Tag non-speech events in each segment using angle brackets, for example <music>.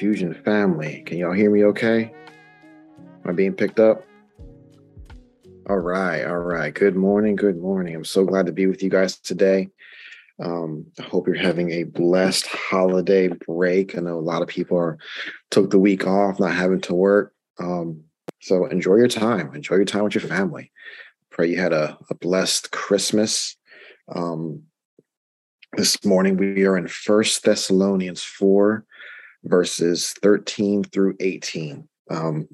Fusion family. Can y'all hear me okay? Am I being picked up? All right. All right. Good morning. Good morning. I'm so glad to be with you guys today. Um, I hope you're having a blessed holiday break. I know a lot of people are took the week off, not having to work. Um, so enjoy your time. Enjoy your time with your family. Pray you had a, a blessed Christmas. Um, this morning we are in First Thessalonians 4, verses 13 through 18. Um,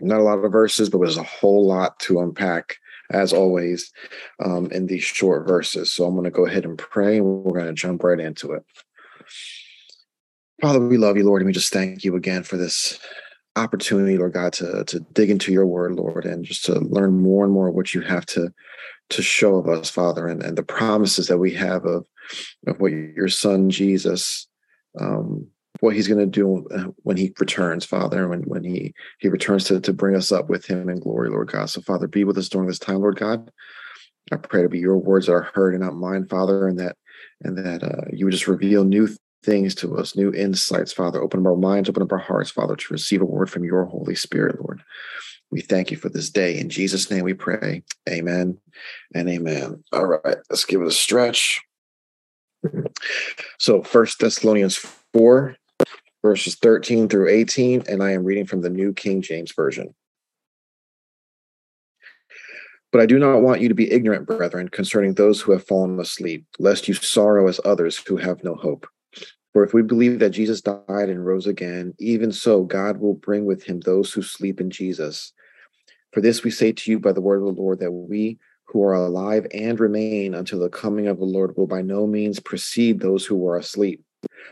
not a lot of verses, but there's a whole lot to unpack as always um, in these short verses. So I'm going to go ahead and pray and we're going to jump right into it. Father, we love you, Lord, and we just thank you again for this opportunity, Lord God, to to dig into your word, Lord, and just to learn more and more of what you have to to show of us, Father, and, and the promises that we have of of what your son Jesus um, what he's going to do uh, when he returns, Father, when when he he returns to to bring us up with him in glory, Lord God. So, Father, be with us during this time, Lord God. I pray to be your words that are heard and not mine, Father, and that and that uh, you would just reveal new things to us, new insights, Father. Open up our minds, open up our hearts, Father, to receive a word from your Holy Spirit, Lord. We thank you for this day. In Jesus' name we pray. Amen and amen. All right, let's give it a stretch. So, First Thessalonians 4, verses 13 through 18, and I am reading from the New King James Version. But I do not want you to be ignorant, brethren, concerning those who have fallen asleep, lest you sorrow as others who have no hope. For if we believe that Jesus died and rose again, even so God will bring with him those who sleep in Jesus. For this we say to you by the word of the Lord, that we who are alive and remain until the coming of the Lord will by no means precede those who are asleep.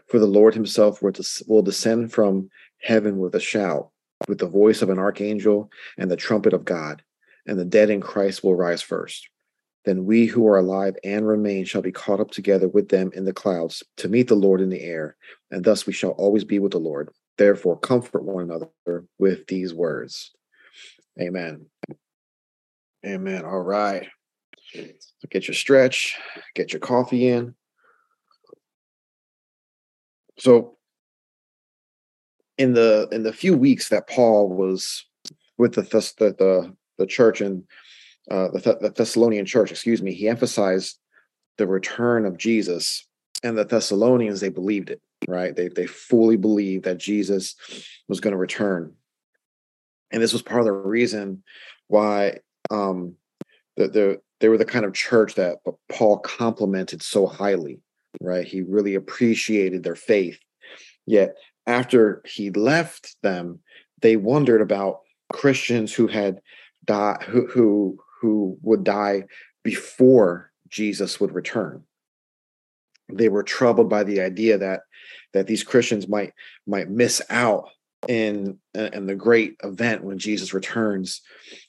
For the Lord himself will descend from heaven with a shout, with the voice of an archangel and the trumpet of God, and the dead in Christ will rise first. Then we who are alive and remain shall be caught up together with them in the clouds to meet the Lord in the air, and thus we shall always be with the Lord. Therefore, comfort one another with these words. Amen. Amen. All right. So get your stretch, get your coffee in. So in the in the few weeks that Paul was with the the the, the church and uh, the, the Thessalonian church, excuse me, he emphasized the return of Jesus, and the Thessalonians they believed it, right? They they fully believed that Jesus was going to return, and this was part of the reason why um, the, the they were the kind of church that Paul complimented so highly, right? He really appreciated their faith. Yet after he left them, they wondered about Christians who had died, who who who would die before Jesus would return. They were troubled by the idea that that these Christians might might miss out in in the great event when Jesus returns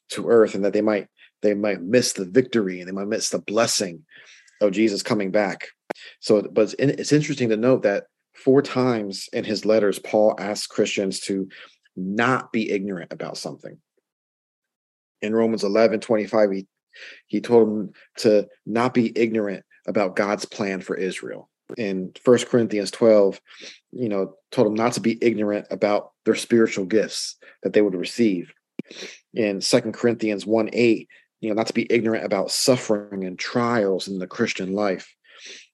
to earth, and that they might they might miss the victory and they might miss the blessing of Jesus coming back. So, but it's, it's interesting to note that four times in his letters, Paul asks Christians to not be ignorant about something. In Romans 11 25, he, he told them to not be ignorant about God's plan for Israel. In First Corinthians 12, you know, told them not to be ignorant about their spiritual gifts that they would receive. In Second Corinthians 1 8, you know, not to be ignorant about suffering and trials in the Christian life.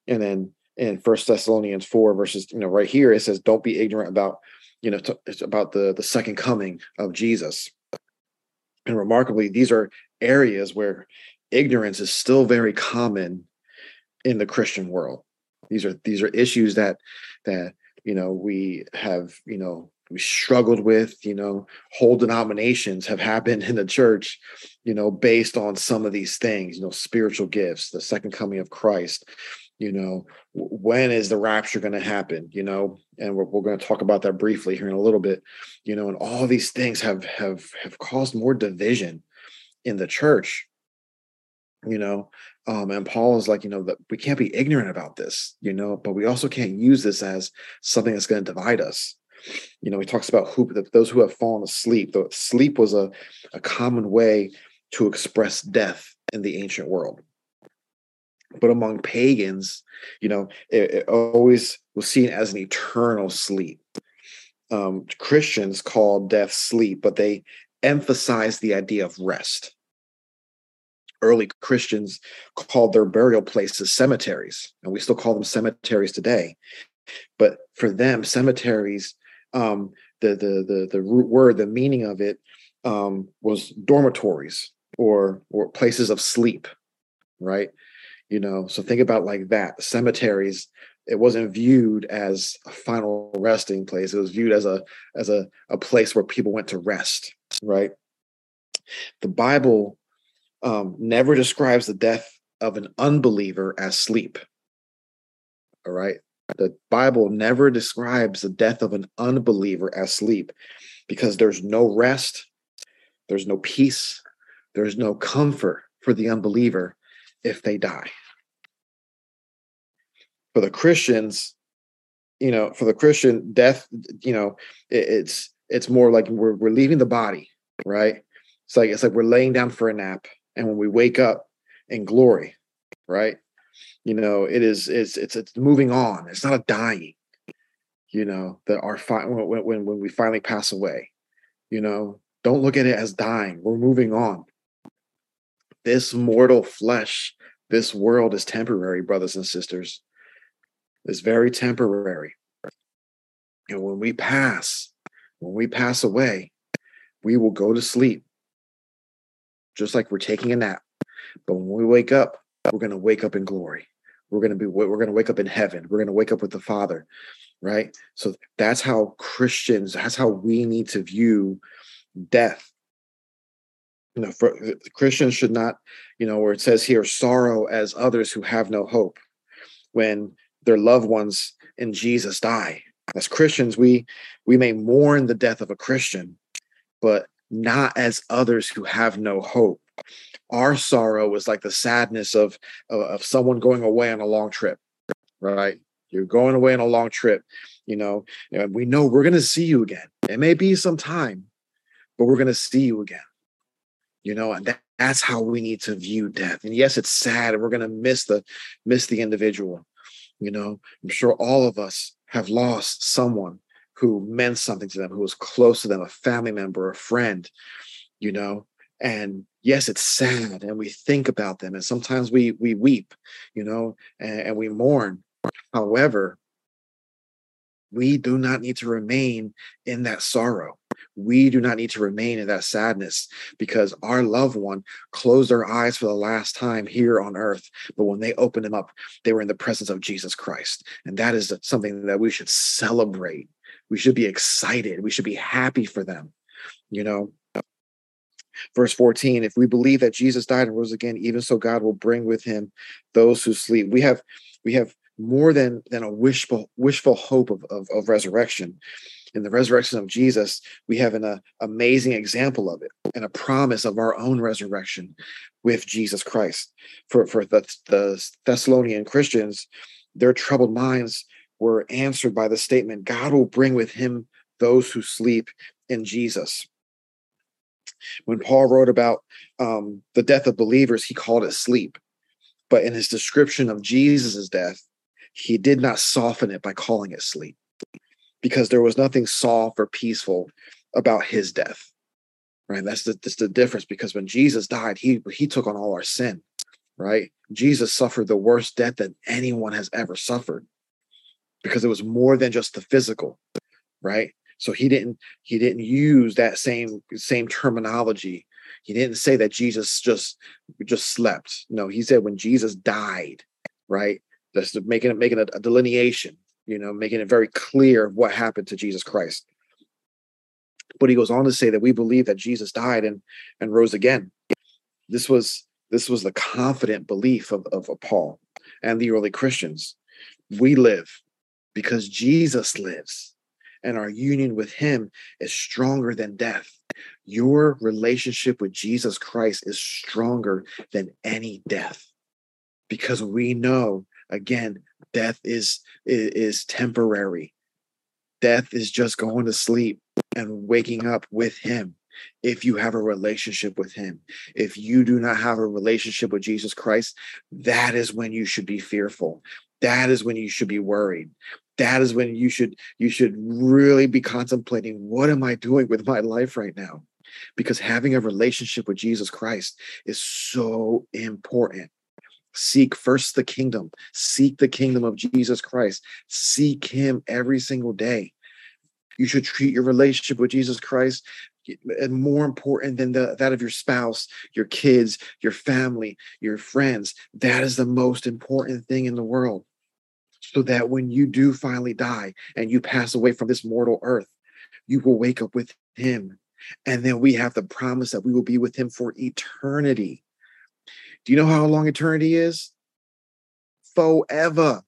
And then in First Thessalonians 4, verses, you know, right here, it says, don't be ignorant about, you know, it's about the, the second coming of Jesus. And remarkably, these are areas where ignorance is still very common in the Christian world. These are these are issues that that you know we have you know we struggled with you know whole denominations have happened in the church you know based on some of these things you know spiritual gifts the second coming of christ you know when is the rapture going to happen you know? And we're, we're going to talk about that briefly here in a little bit you know and all these things have have have caused more division in the church you know? Um and paul is like you know that we can't be ignorant about this you know but we also can't use this as something that's going to divide us you know he talks about who those who have fallen asleep the sleep was a, a common way to express death in the ancient world. But among pagans you know it, it always was seen as an eternal sleep. Um, christians call death sleep but they emphasize the idea of rest. Early christians called their burial places cemeteries and we still call them cemeteries today. But for them cemeteries um, the, the the the root word the meaning of it um, was dormitories or or places of sleep right? You know so think about like that cemeteries it wasn't viewed as a final resting place it was viewed as a as a, a place where people went to rest right? The bible um, never describes the death of an unbeliever as sleep all right the bible never describes the death of an unbeliever as sleep because there's no rest there's no peace there's no comfort for the unbeliever if they die for the Christians, you know, for the Christian, death, you know, it, it's it's more like we're we're leaving the body, right? It's like it's like we're laying down for a nap, and when we wake up in glory, right? You know, it is it's it's it's moving on. It's not a dying. You know that our fi- when when when we finally pass away, you know, don't look at it as dying. We're moving on. This mortal flesh, this world is temporary, brothers and sisters it's very temporary. And when we pass, when we pass away, we will go to sleep, just like we're taking a nap. But when we wake up, we're going to wake up in glory. We're going to be, we're going to wake up in heaven. We're going to wake up with the Father, right? So that's how Christians, that's how we need to view death. You know, for, Christians should not, you know, where it says here, sorrow as others who have no hope. When their loved ones in Jesus die. As Christians, we we may mourn the death of a Christian, but not as others who have no hope. Our sorrow is like the sadness of, of, of someone going away on a long trip, right? You're going away on a long trip, you know, and we know we're going to see you again. It may be some time, but we're going to see you again, you know, and that, that's how we need to view death. And yes, it's sad, and we're going to miss the miss the individual, you know, I'm sure all of us have lost someone who meant something to them, who was close to them, a family member, a friend, you know. And yes, it's sad, and we think about them, and sometimes we we weep, you know, and, and we mourn. However, we do not need to remain in that sorrow we do not need to remain in that sadness because our loved one closed their eyes for the last time here on earth. But when they opened them up, they were in the presence of Jesus Christ. And that is something that we should celebrate. We should be excited. We should be happy for them. You know, verse 14 if we believe that jesus died and rose again even so god will bring with him those who sleep we have we have more than than a wishful wishful hope of, of, of resurrection in the resurrection of Jesus, we have an uh, amazing example of it and a promise of our own resurrection with Jesus Christ. For, for the, the Thessalonian Christians, their troubled minds were answered by the statement God will bring with him those who sleep in Jesus. When Paul wrote about um, the death of believers, he called it sleep. But in his description of Jesus' death, he did not soften it by calling it sleep because there was nothing soft or peaceful about his death. Right. That's the, that's the difference because when Jesus died, he he took on all our sin. Right. Jesus suffered the worst death that anyone has ever suffered because it was more than just the physical. Right. So he didn't he didn't use that same same terminology. He didn't say that Jesus just just slept. No, he said when Jesus died, right? That's making it making a, a delineation you know, making it very clear what happened to Jesus Christ. But he goes on to say that we believe that Jesus died and and rose again. This was this was the confident belief of, of, of Paul and the early Christians. We live because Jesus lives, and our union with him is stronger than death. Your relationship with Jesus Christ is stronger than any death. Because we know again death is is temporary. Death is just going to sleep and waking up with him if you have a relationship with him. If you do not have a relationship with jesus christ that is when you should be fearful that is when you should be worried that is when you should you should really be contemplating what am i doing with my life right now because having a relationship with jesus christ is so important Seek first the kingdom. Seek the kingdom of Jesus Christ. Seek him every single day. You should treat your relationship with Jesus Christ and more important than the, that of your spouse, your kids, your family, your friends. That is the most important thing in the world. So that when you do finally die and you pass away from this mortal earth, you will wake up with him. And then we have the promise that we will be with him for eternity. Do you know how long eternity is? Forever.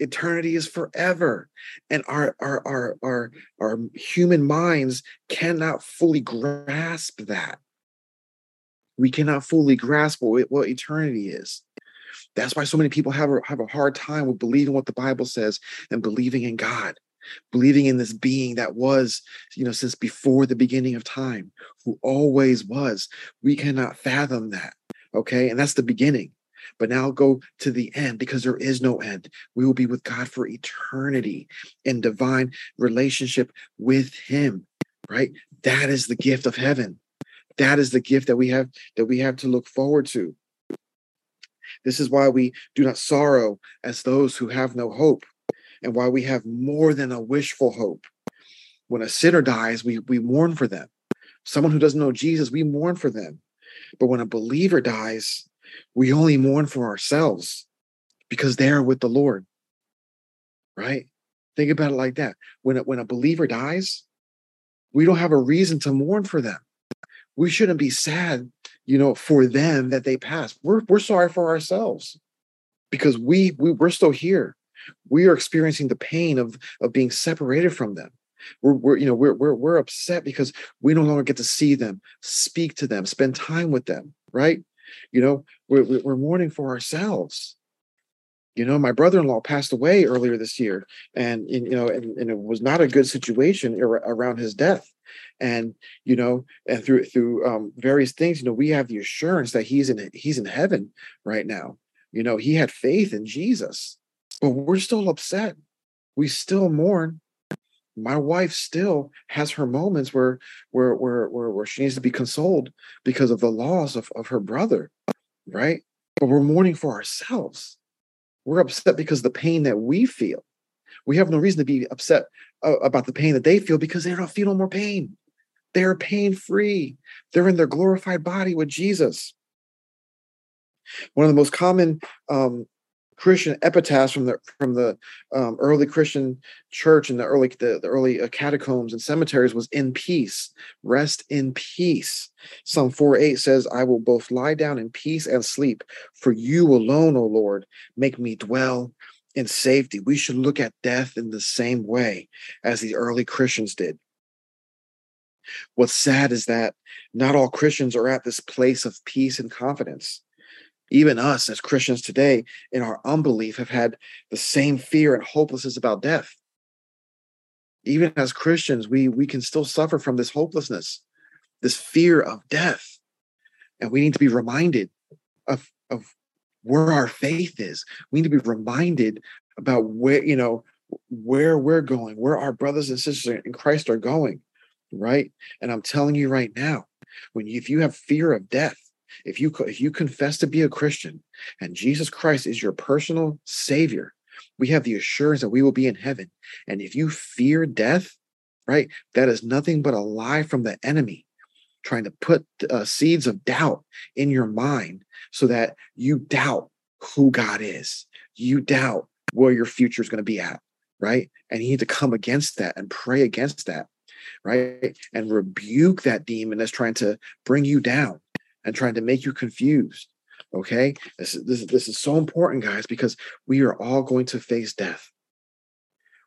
Eternity is forever. And our our our our, our human minds cannot fully grasp that. We cannot fully grasp what, what eternity is. That's why so many people have a, have a hard time with believing what the Bible says and believing in God believing in this being that was, you know, since before the beginning of time, who always was. We cannot fathom that. Okay. And that's the beginning. But now go to the end because there is no end. We will be with God for eternity in divine relationship with Him, right? That is the gift of heaven. That is the gift that we have that we have to look forward to. This is why we do not sorrow as those who have no hope, and why we have more than a wishful hope. When a sinner dies, we, we mourn for them. Someone who doesn't know Jesus, we mourn for them. But when a believer dies, we only mourn for ourselves because they're with the Lord. Right? Think about it like that. When a, when a believer dies, we don't have a reason to mourn for them. We shouldn't be sad, you know, for them that they passed. We're we're sorry for ourselves because we, we we're still here. We are experiencing the pain of of being separated from them we're, we're you know we're, we're we're upset because we no longer get to see them speak to them spend time with them right you know we're, we're mourning for ourselves you know my brother-in-law passed away earlier this year and, you know and, and, it was not a good situation around his death and you know and through through um, various things you know we have the assurance that he's in he's in heaven right now. You know he had faith in jesus but we're still upset. We still mourn. My wife still has her moments where where where where, where she needs to be consoled because of the loss of, of her brother right? But we're mourning for ourselves. We're upset because of the pain that we feel. We have no reason to be upset about the pain that they feel because they don't feel no more pain. They're pain free they're in their glorified body with jesus. One of the most common um, Christian epitaphs from the from the um, early Christian church and the early the, the early uh, catacombs and cemeteries was in peace, rest in peace. Psalm 4 8 says, I will both lie down in peace and sleep, for you alone, O Lord, make me dwell in safety. We should look at death in the same way as the early Christians did. What's sad is that not all Christians are at this place of peace and confidence even us as Christians today, in our unbelief, have had the same fear and hopelessness about death. Even as Christians, we, we can still suffer from this hopelessness, this fear of death. And we need to be reminded of, of where our faith is. We need to be reminded about where, you know, where we're going, where our brothers and sisters in Christ are going, right? And I'm telling you right now, when you, if you have fear of death, if you if you confess to be a Christian and Jesus Christ is your personal savior, we have the assurance that we will be in heaven. And if you fear death, right, that is nothing but a lie from the enemy trying to put uh, seeds of doubt in your mind so that you doubt who God is. You doubt where your future is going to be at, right? And you need to come against that and pray against that right? And rebuke that demon that's trying to bring you down and trying to make you confused. Okay. This is, this, this is so important, guys, because we are all going to face death.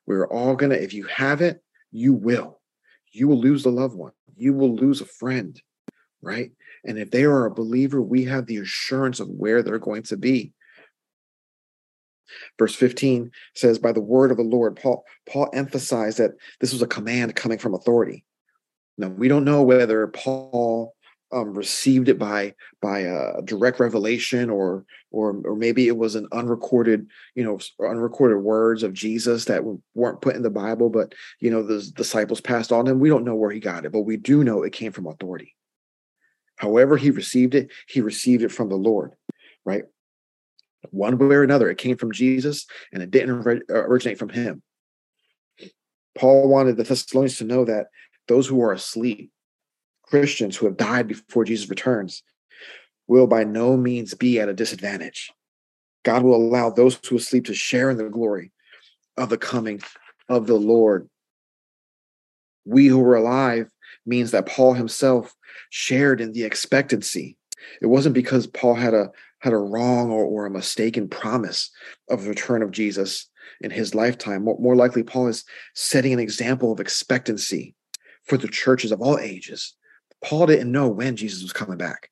We're all to, if you have it, you will. You will lose a loved one. You will lose a friend, right? And if they are a believer, we have the assurance of where they're going to be. Verse 15 says, By the word of the Lord, Paul, Paul emphasized that this was a command coming from authority. Now, we don't know whether Paul um, received it by by a direct revelation or or or maybe it was an unrecorded you know unrecorded words of jesus that weren't put in the bible but you know the disciples passed on and we don't know where he got it but we do know it came from authority however he received it he received it from the lord right? One way or another it came from jesus and it didn't uh, originate from him. Paul wanted the thessalonians to know that those who are asleep christians who have died before jesus returns will by no means be at a disadvantage. God will allow those who sleep to share in the glory of the coming of the lord. We who are alive means that paul himself shared in the expectancy it wasn't because paul had a had a wrong or, or a mistaken promise of the return of Jesus in his lifetime. More, more likely, Paul is setting an example of expectancy for the churches of all ages. Paul didn't know when Jesus was coming back,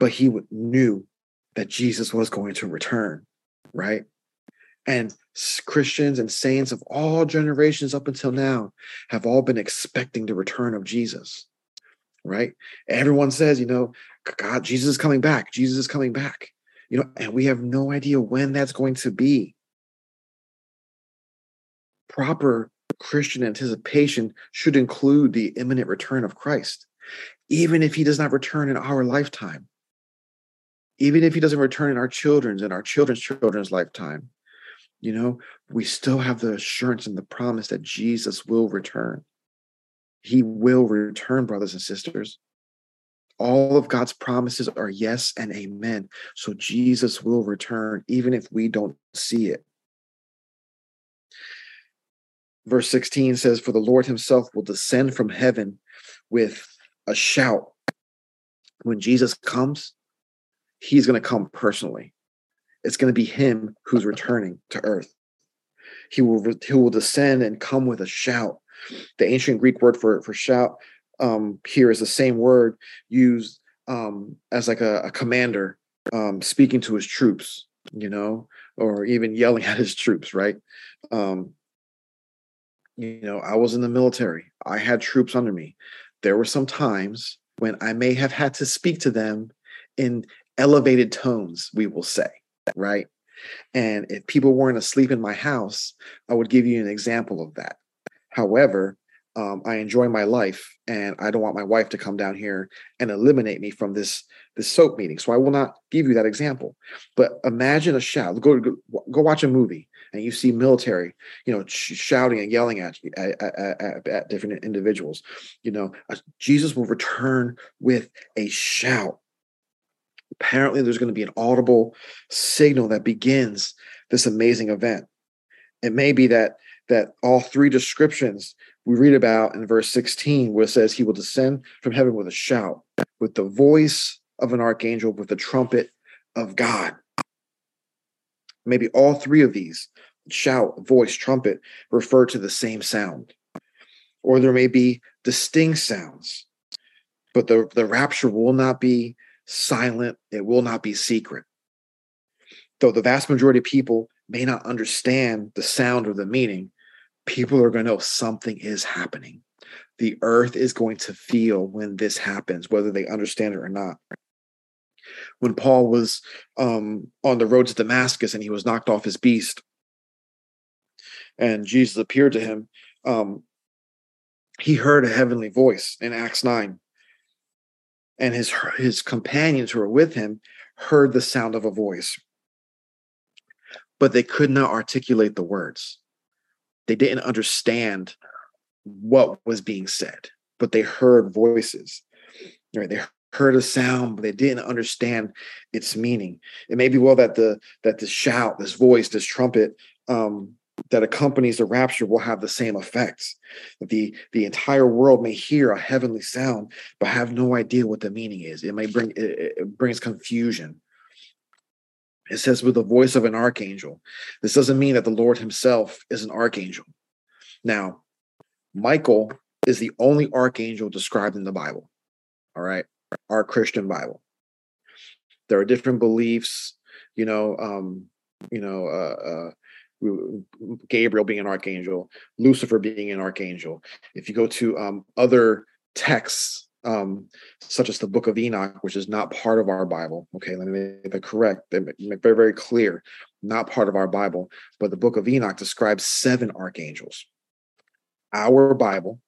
but he knew that Jesus was going to return, right? And Christians and saints of all generations up until now have all been expecting the return of Jesus, right? Everyone says, you know, God, Jesus is coming back. Jesus is coming back. You know, and we have no idea when that's going to be. Proper Christian anticipation should include the imminent return of Christ, even if he does not return in our lifetime, even if he doesn't return in our children's and our children's children's lifetime. You know, we still have the assurance and the promise that Jesus will return. He will return, brothers and sisters all of God's promises are yes and amen. So Jesus will return, even if we don't see it. Verse 16 says, For the Lord himself will descend from heaven with a shout. When Jesus comes, he's going to come personally. It's going to be him who's returning to earth. He will, he will descend and come with a shout. The ancient Greek word for, for shout um, here is the same word used um, as like a, a commander um, speaking to his troops, you know, or even yelling <laughs> at his troops, right? Um, you know, I was in the military. I had troops under me. There were some times when I may have had to speak to them in elevated tones, we will say, right? And if people weren't asleep in my house, I would give you an example of that. However, um, I enjoy my life, and I don't want my wife to come down here and eliminate me from this this soap meeting. So I will not give you that example. But imagine a shout. Go go, go watch a movie, and you see military, you know, sh- shouting and yelling at, at, at, at different individuals. You know, Jesus will return with a shout. Apparently, there's going to be an audible signal that begins this amazing event. It may be that that all three descriptions we read about in verse 16 where it says he will descend from heaven with a shout with the voice of an archangel with the trumpet of god maybe all three of these shout voice trumpet refer to the same sound or there may be distinct sounds but the, the rapture will not be silent it will not be secret though the vast majority of people may not understand the sound or the meaning people are going to know something is happening. The earth is going to feel when this happens, whether they understand it or not. When Paul was um, on the road to Damascus and he was knocked off his beast, and Jesus appeared to him, um, he heard a heavenly voice in Acts 9. And his, his companions who were with him heard the sound of a voice, but they could not articulate the words they didn't understand what was being said, but they heard voices. Right? They heard a sound, but they didn't understand its meaning. It may be well that the that this shout, this voice, this trumpet, um, that accompanies the rapture will have the same effects. That the the entire world may hear a heavenly sound, but have no idea what the meaning is. It may bring it, it brings confusion. It says with the voice of an archangel. This doesn't mean that the Lord Himself is an archangel. Now, Michael is the only archangel described in the Bible. All right, our Christian Bible. There are different beliefs, you know, um, you know, uh, uh, Gabriel being an archangel, Lucifer being an archangel. If you go to um, other texts, um, such as the Book of Enoch, which is not part of our Bible. Okay, let me make that correct. Make very very clear, not part of our Bible. But the Book of Enoch describes seven archangels. Our Bible,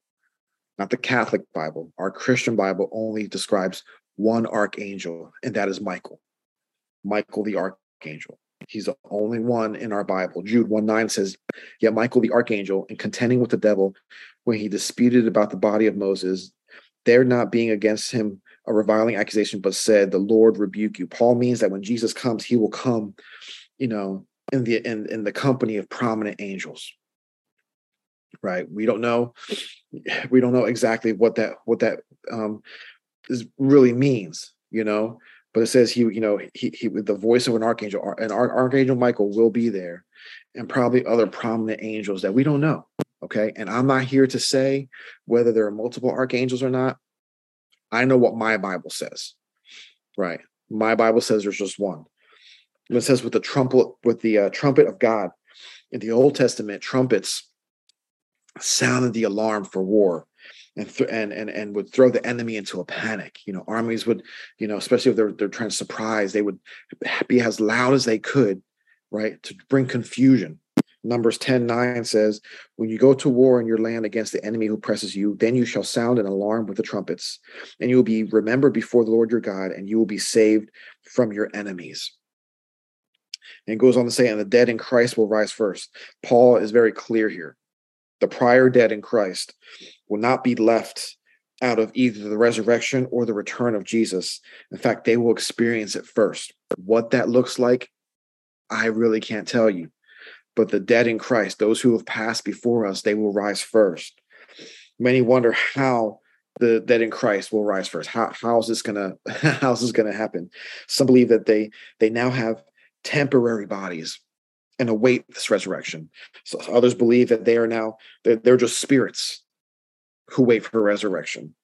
not the Catholic Bible, our Christian Bible only describes one archangel, and that is Michael. Michael the archangel. He's the only one in our Bible. Jude 1 9 says, Yet Michael the archangel, in contending with the devil, when he disputed about the body of Moses, there not being against him a reviling accusation, but said, The Lord rebuke you. Paul means that when Jesus comes, he will come, you know, in the in, in the company of prominent angels. Right. We don't know, we don't know exactly what that what that um is really means, you know but it says he, you know, he, he with the voice of an archangel, and archangel Michael will be there, and probably other prominent angels that we don't know. Okay, and I'm not here to say whether there are multiple archangels or not. I know what my Bible says. Right, my Bible says there's just one. It says with the trumpet, with the uh, trumpet of God, in the Old Testament, trumpets sounded the alarm for war and th- and and and would throw the enemy into a panic. You know, armies would, you know, especially if they're they're trying to surprise, they would be as loud as they could, right, to bring confusion. Numbers 10 9 says, When you go to war in your land against the enemy who presses you, then you shall sound an alarm with the trumpets, and you will be remembered before the Lord your God, and you will be saved from your enemies. And goes on to say, And the dead in Christ will rise first. Paul is very clear here. The prior dead in Christ will not be left out of either the resurrection or the return of Jesus. In fact, they will experience it first. What that looks like, I really can't tell you. But the dead in Christ, those who have passed before us, they will rise first. Many wonder how the dead in Christ will rise first. How how's this gonna <laughs> how's this gonna happen? Some believe that they they now have temporary bodies and await this resurrection. So others believe that they are now they're, they're just spirits who wait for resurrection.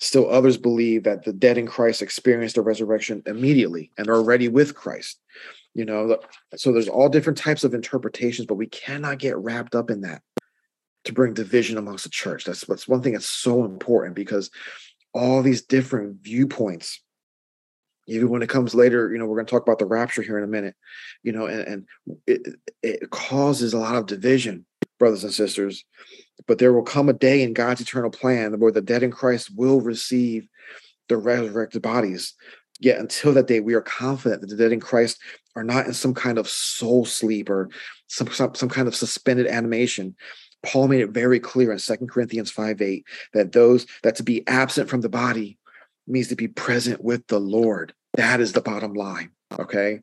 Still, others believe that the dead in Christ experienced a resurrection immediately and are already with Christ. You know, so there's all different types of interpretations, but we cannot get wrapped up in that to bring division amongst the church. That's what's one thing that's so important because all these different viewpoints even when it comes later you know we're going to talk about the rapture here in a minute you know and, and it, it causes a lot of division brothers and sisters but there will come a day in god's eternal plan where the dead in christ will receive the resurrected bodies yet until that day we are confident that the dead in christ are not in some kind of soul sleep or some, some, some kind of suspended animation paul made it very clear in 2 corinthians 5 8 that those that to be absent from the body means to be present with the lord that is the bottom line. Okay.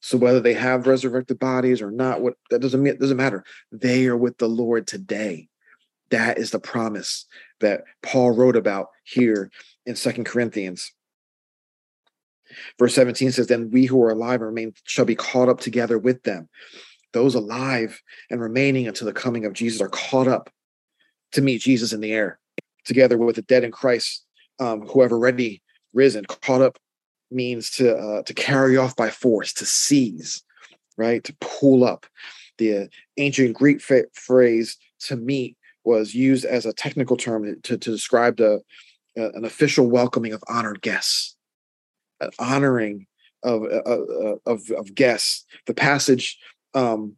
So whether they have resurrected bodies or not, what that doesn't mean doesn't matter. They are with the Lord today. That is the promise that Paul wrote about here in Second Corinthians. Verse 17 says, Then we who are alive and remain shall be caught up together with them. Those alive and remaining until the coming of Jesus are caught up to meet Jesus in the air, together with the dead in Christ, um, who have already risen, caught up means to uh, to carry off by force, to seize, right? To pull up. The uh, ancient Greek phrase "to meet" was used as a technical term to, to describe the uh, an official welcoming of honored guests, an honoring of uh, uh, of, of guests. The passage. Um,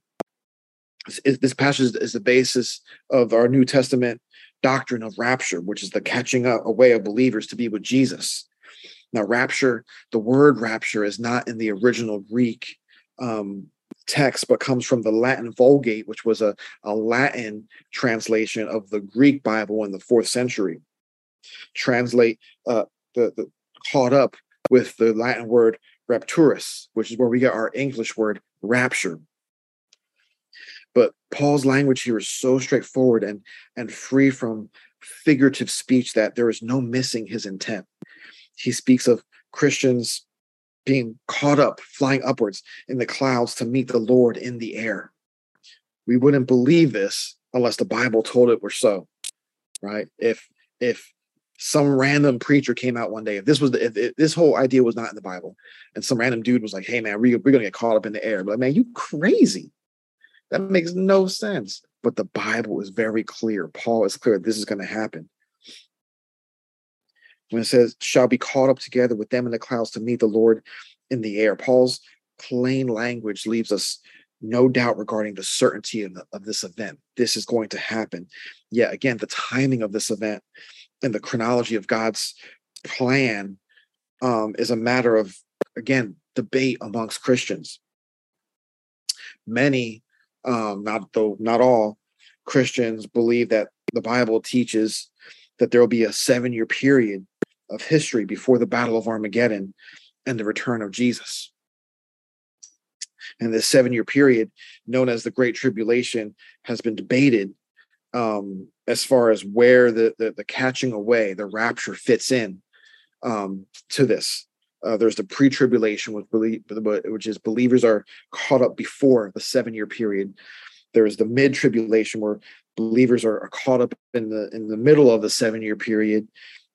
is, this passage is the basis of our New Testament doctrine of rapture, which is the catching up away of believers to be with Jesus. Now, rapture, the word rapture is not in the original Greek um, text, but comes from the Latin Vulgate, which was a, a Latin translation of the Greek Bible in the fourth century. Translate uh, the, the caught up with the Latin word rapturus, which is where we get our English word rapture. But Paul's language here is so straightforward and and free from figurative speech that there is no missing his intent. He speaks of Christians being caught up, flying upwards in the clouds to meet the Lord in the air. We wouldn't believe this unless the Bible told it were so, right? If if some random preacher came out one day, if this was the, if, if this whole idea was not in the Bible, and some random dude was like, "Hey man, we, we're gonna get caught up in the air," but like, man, you crazy? That makes no sense. But the Bible is very clear. Paul is clear. This is going to happen when it says shall be caught up together with them in the clouds to meet the lord in the air. Paul's plain language leaves us no doubt regarding the certainty of, the, of this event. This is going to happen. Yet again the timing of this event and the chronology of god's plan um, is a matter of again debate amongst christians. Many um, not though not all christians believe that the bible teaches that there will be a seven year period of history before the Battle of Armageddon and the return of Jesus. And this seven year period, known as the Great Tribulation, has been debated um, as far as where the, the, the catching away, the rapture fits in um, to this. Uh, there's the pre-tribulation, which is believers are caught up before the seven-year period. There's the mid-tribulation, where believers are, are caught up in the in the middle of the seven-year period,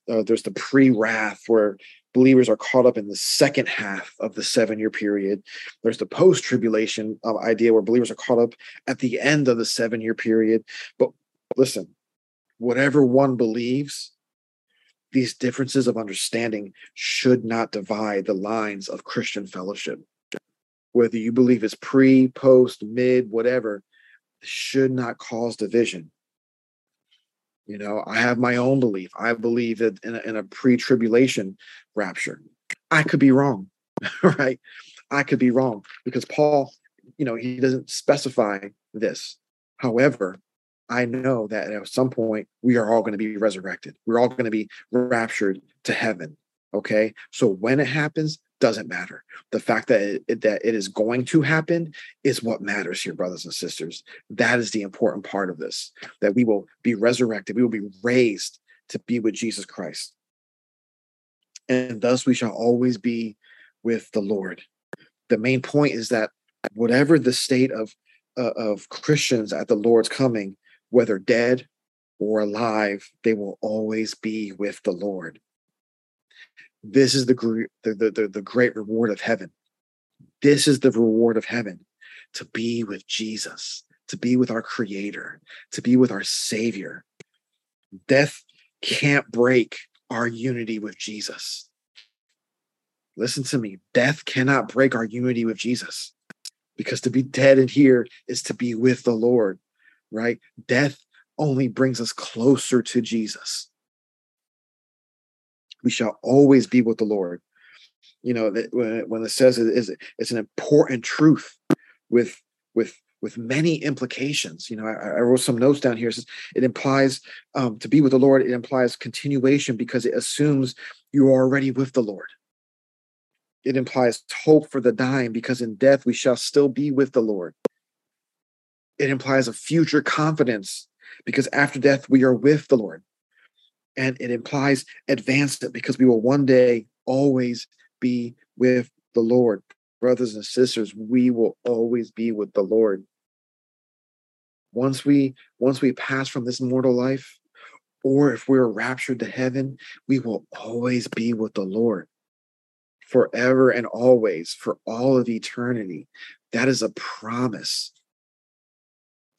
uh, there's the pre-wrath where believers are caught up in the second half of the seven year period. There's the post tribulation uh, idea where believers are caught up at the end of the seven year period. But listen, whatever one believes, these differences of understanding should not divide the lines of Christian fellowship. Whether you believe it's pre, post, mid, whatever, should not cause division. You know, I have my own belief. I believe that in a, in a pre-tribulation rapture. I could be wrong, <laughs> right? I could be wrong because Paul, you know, he doesn't specify this. However, I know that at some point we are all going to be resurrected. We're all going to be raptured to heaven. Okay. So when it happens, doesn't matter. The fact that it, that it is going to happen is what matters here, brothers and sisters. That is the important part of this. That we will be resurrected. We will be raised to be with Jesus Christ, and thus we shall always be with the Lord. The main point is that whatever the state of uh, of Christians at the Lord's coming, whether dead or alive, they will always be with the Lord. This is the, the, the, the great reward of heaven. This is the reward of heaven to be with Jesus, to be with our Creator, to be with our Savior. Death can't break our unity with Jesus. Listen to me. Death cannot break our unity with Jesus because to be dead in here is to be with the Lord, right? Death only brings us closer to Jesus we shall always be with the Lord. You know, that when, it says it is it's an important truth with with with many implications. You know, I, I, wrote some notes down here. It says it implies um, to be with the Lord. It implies continuation because it assumes you are already with the Lord. It implies hope for the dying because in death we shall still be with the Lord. It implies a future confidence because after death we are with the Lord and it implies advancement because we will one day always be with the Lord. Brothers and sisters, we will always be with the Lord. Once we once we pass from this mortal life, or if we're raptured to heaven, we will always be with the Lord forever and always for all of eternity. That is a promise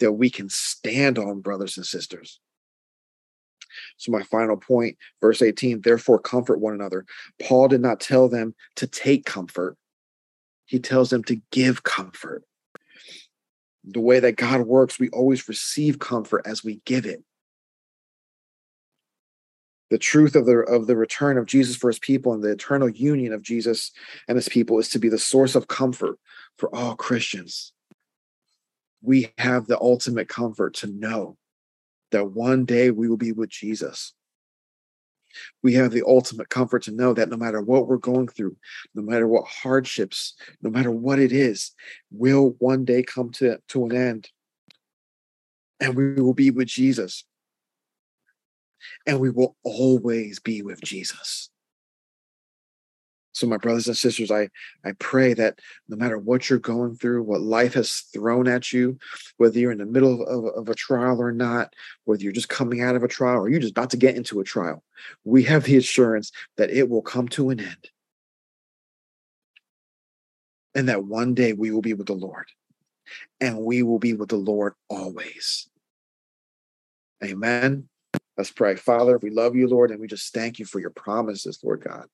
that we can stand on, brothers and sisters. So, my final point, verse 18, therefore comfort one another. Paul did not tell them to take comfort, he tells them to give comfort. The way that God works, we always receive comfort as we give it. The truth of the of the return of Jesus for his people and the eternal union of Jesus and his people is to be the source of comfort for all Christians. We have the ultimate comfort to know that one day we will be with Jesus. We have the ultimate comfort to know that no matter what we're going through, no matter what hardships, no matter what it is, will one day come to, to an end. and we will be with Jesus. And we will always be with Jesus. So, my brothers and sisters, I, I pray that no matter what you're going through, what life has thrown at you, whether you're in the middle of, of, of, a trial or not, whether you're just coming out of a trial or you're just about to get into a trial, we have the assurance that it will come to an end. And that one day we will be with the Lord. And we will be with the Lord always. Amen. Let's pray. Father, we love you, Lord, and we just thank you for your promises, Lord God.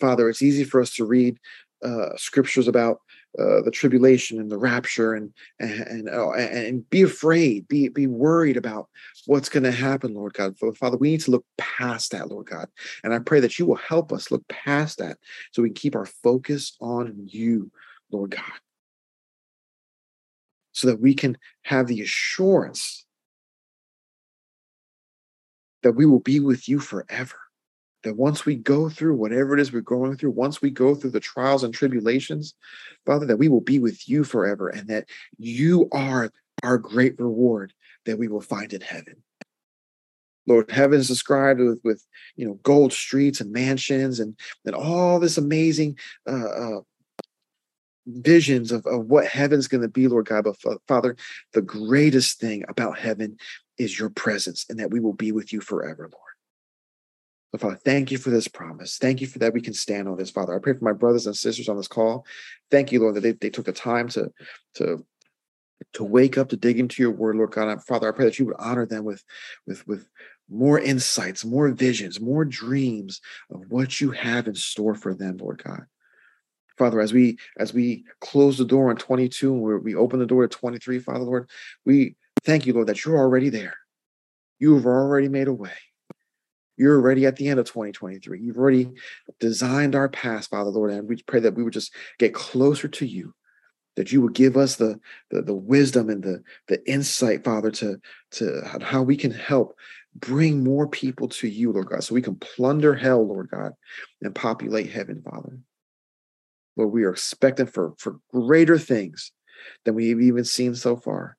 Father, it's easy for us to read uh, scriptures about uh, the tribulation and the rapture and and and, uh, and be afraid, be be worried about what's going to happen, Lord God. Father, we need to look past that, Lord God, and I pray that you will help us look past that so we can keep our focus on you, Lord God, so that we can have the assurance that we will be with you forever that once we go through whatever it is we're going through, once we go through the trials and tribulations, Father, that we will be with you forever and that you are our great reward that we will find in heaven. Lord, heaven is described with, with you know gold streets and mansions and, and all this amazing uh, uh, visions of, of what heaven's going to be, Lord God. But Father, the greatest thing about heaven is your presence and that we will be with you forever, Lord. Father, thank you for this promise. Thank you for that we can stand on this, Father. I pray for my brothers and sisters on this call. Thank you, Lord, that they, they took the time to, to, to wake up, to dig into your word, Lord God. Father, I pray that you would honor them with, with, with more insights, more visions, more dreams of what you have in store for them, Lord God. Father, as we as we close the door on 22 and we open the door to 23, Father Lord, we thank you, Lord, that you're already there. You have already made a way. You're already at the end of 2023. You've already designed our path, Father Lord, and we pray that we would just get closer to you, that you would give us the, the, the wisdom and the, the insight, Father, to, to how we can help bring more people to you, Lord God, so we can plunder hell, Lord God, and populate heaven, Father. Lord, we are expecting for, for greater things than we've even seen so far.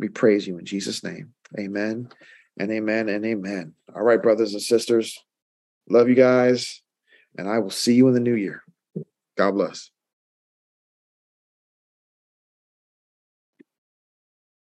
We praise you in Jesus' name. Amen and amen and amen. All right, brothers and sisters, love you guys, and I will see you in the new year. God bless.